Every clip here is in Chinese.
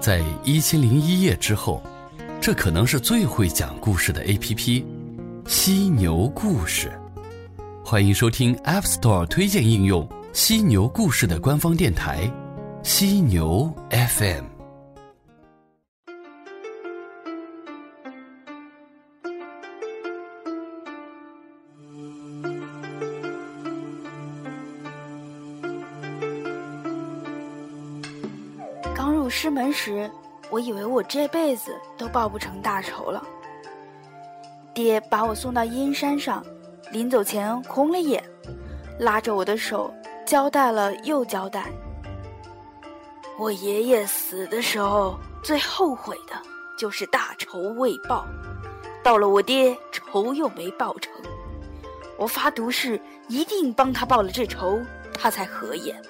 在一千零一夜之后，这可能是最会讲故事的 A.P.P—— 犀牛故事。欢迎收听 App Store 推荐应用犀牛故事的官方电台——犀牛 FM。师门时，我以为我这辈子都报不成大仇了。爹把我送到阴山上，临走前红了眼，拉着我的手，交代了又交代。我爷爷死的时候，最后悔的就是大仇未报，到了我爹，仇又没报成。我发毒誓，一定帮他报了这仇，他才合眼。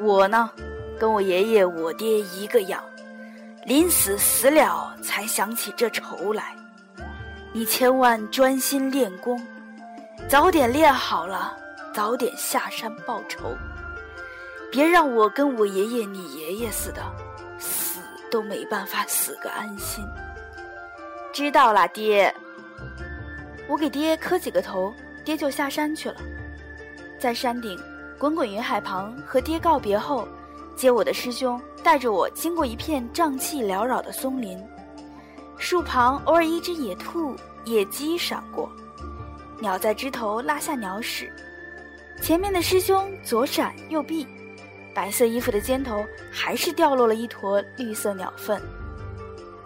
我呢？跟我爷爷、我爹一个样，临死死了才想起这仇来。你千万专心练功，早点练好了，早点下山报仇。别让我跟我爷爷、你爷爷似的，死都没办法死个安心。知道了，爹。我给爹磕几个头，爹就下山去了。在山顶滚滚云海旁和爹告别后。接我的师兄带着我经过一片瘴气缭绕的松林，树旁偶尔一只野兔、野鸡闪过，鸟在枝头拉下鸟屎。前面的师兄左闪右避，白色衣服的肩头还是掉落了一坨绿色鸟粪。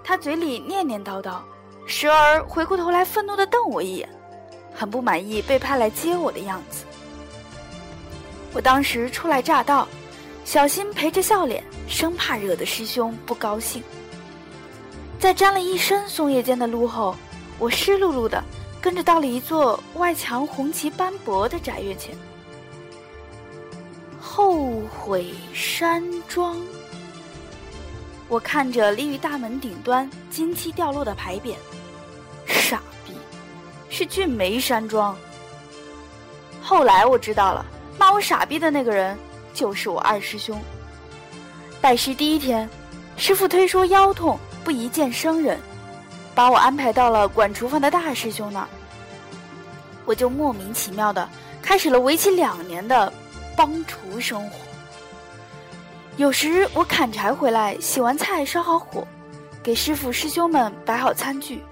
他嘴里念念叨叨，时而回过头来愤怒地瞪我一眼，很不满意被派来接我的样子。我当时初来乍到。小心陪着笑脸，生怕惹得师兄不高兴。在沾了一身松叶间的路后，我湿漉漉的跟着到了一座外墙红旗斑驳的宅院前。后悔山庄。我看着立于大门顶端金漆掉落的牌匾，傻逼，是俊梅山庄。后来我知道了，骂我傻逼的那个人。就是我二师兄。拜师第一天，师傅推说腰痛不宜见生人，把我安排到了管厨房的大师兄那儿。我就莫名其妙的开始了为期两年的帮厨生活。有时我砍柴回来，洗完菜烧好火，给师傅师兄们摆好餐具。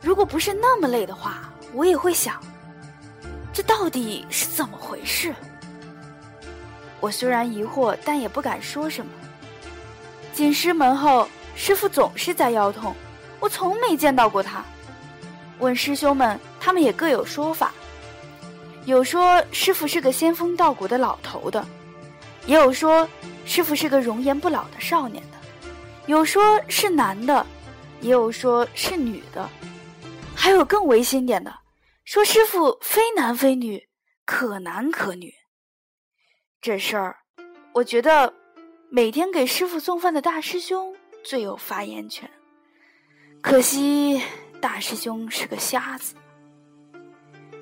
如果不是那么累的话，我也会想，这到底是怎么回事？我虽然疑惑，但也不敢说什么。进师门后，师傅总是在腰痛，我从没见到过他。问师兄们，他们也各有说法。有说师傅是个仙风道骨的老头的，也有说师傅是个容颜不老的少年的，有说是男的，也有说是女的，还有更违心点的，说师傅非男非女，可男可女。这事儿，我觉得每天给师傅送饭的大师兄最有发言权。可惜大师兄是个瞎子。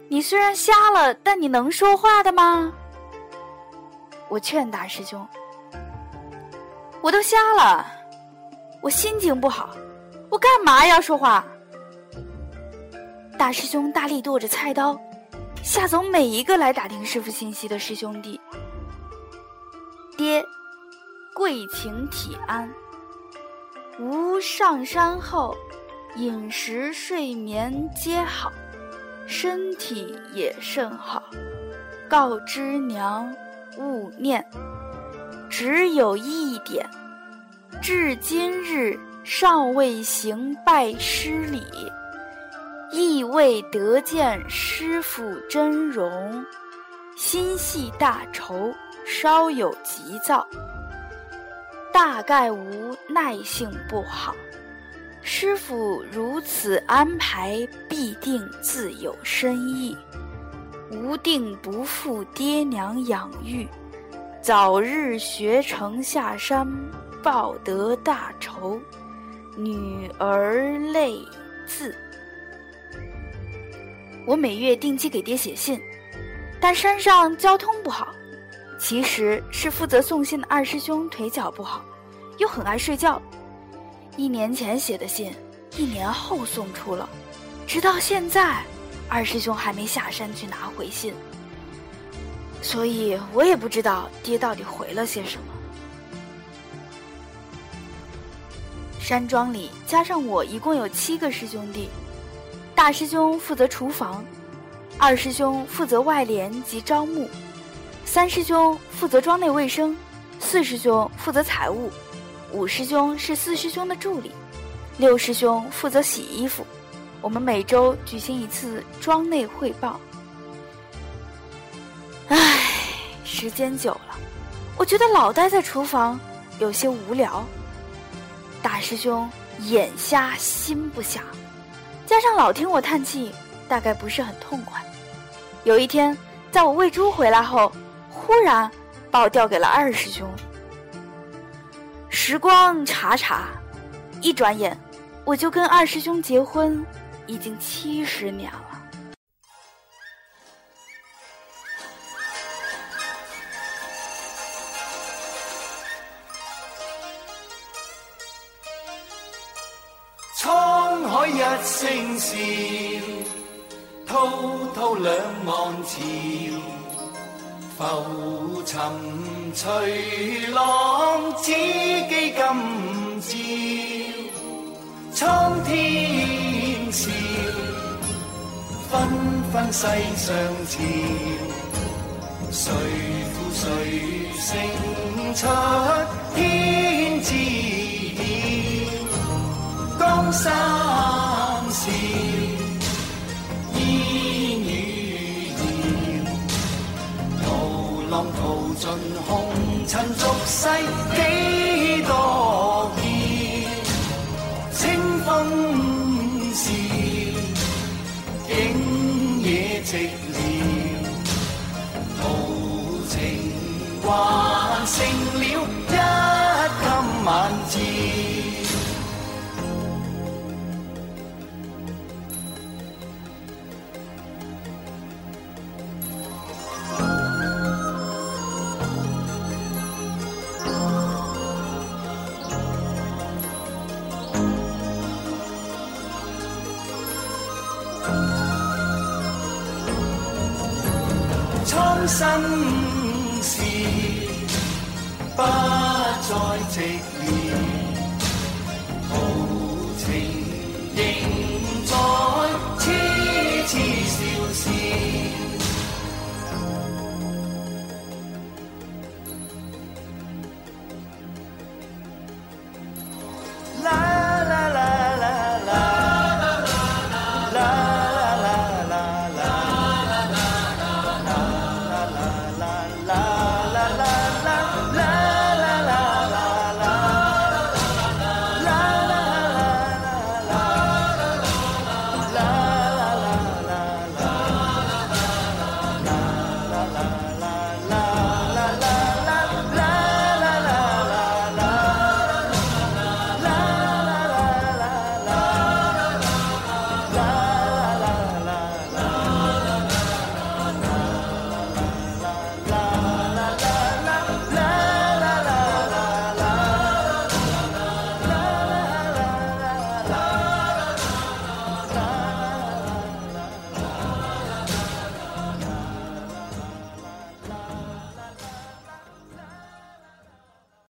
你虽然瞎了，但你能说话的吗？我劝大师兄：“我都瞎了，我心情不好，我干嘛要说话？”大师兄大力剁着菜刀，吓走每一个来打听师傅信息的师兄弟。爹，贵请体安。吾上山后，饮食睡眠皆好，身体也甚好。告知娘，勿念。只有一点，至今日尚未行拜师礼，亦未得见师父真容，心系大仇。稍有急躁，大概无耐性不好。师傅如此安排，必定自有深意。吾定不负爹娘养育，早日学成下山，报得大仇。女儿泪字。我每月定期给爹写信，但山上交通不好。其实是负责送信的二师兄腿脚不好，又很爱睡觉。一年前写的信，一年后送出了，直到现在，二师兄还没下山去拿回信。所以我也不知道爹到底回了些什么。山庄里加上我，一共有七个师兄弟，大师兄负责厨房，二师兄负责外联及招募。三师兄负责庄内卫生，四师兄负责财务，五师兄是四师兄的助理，六师兄负责洗衣服。我们每周举行一次庄内汇报。唉，时间久了，我觉得老待在厨房有些无聊。大师兄眼瞎心不瞎，加上老听我叹气，大概不是很痛快。有一天，在我喂猪回来后。忽然把我调给了二师兄。时光查查，一转眼我就跟二师兄结婚，已经七十年了。沧海一声笑，滔滔两岸潮。浮沉随浪，只记今朝。苍天笑，纷纷世上潮。谁负谁胜出天知晓。江山尽红尘俗世几多变，清风是景野寂寥，心事不再寂寥。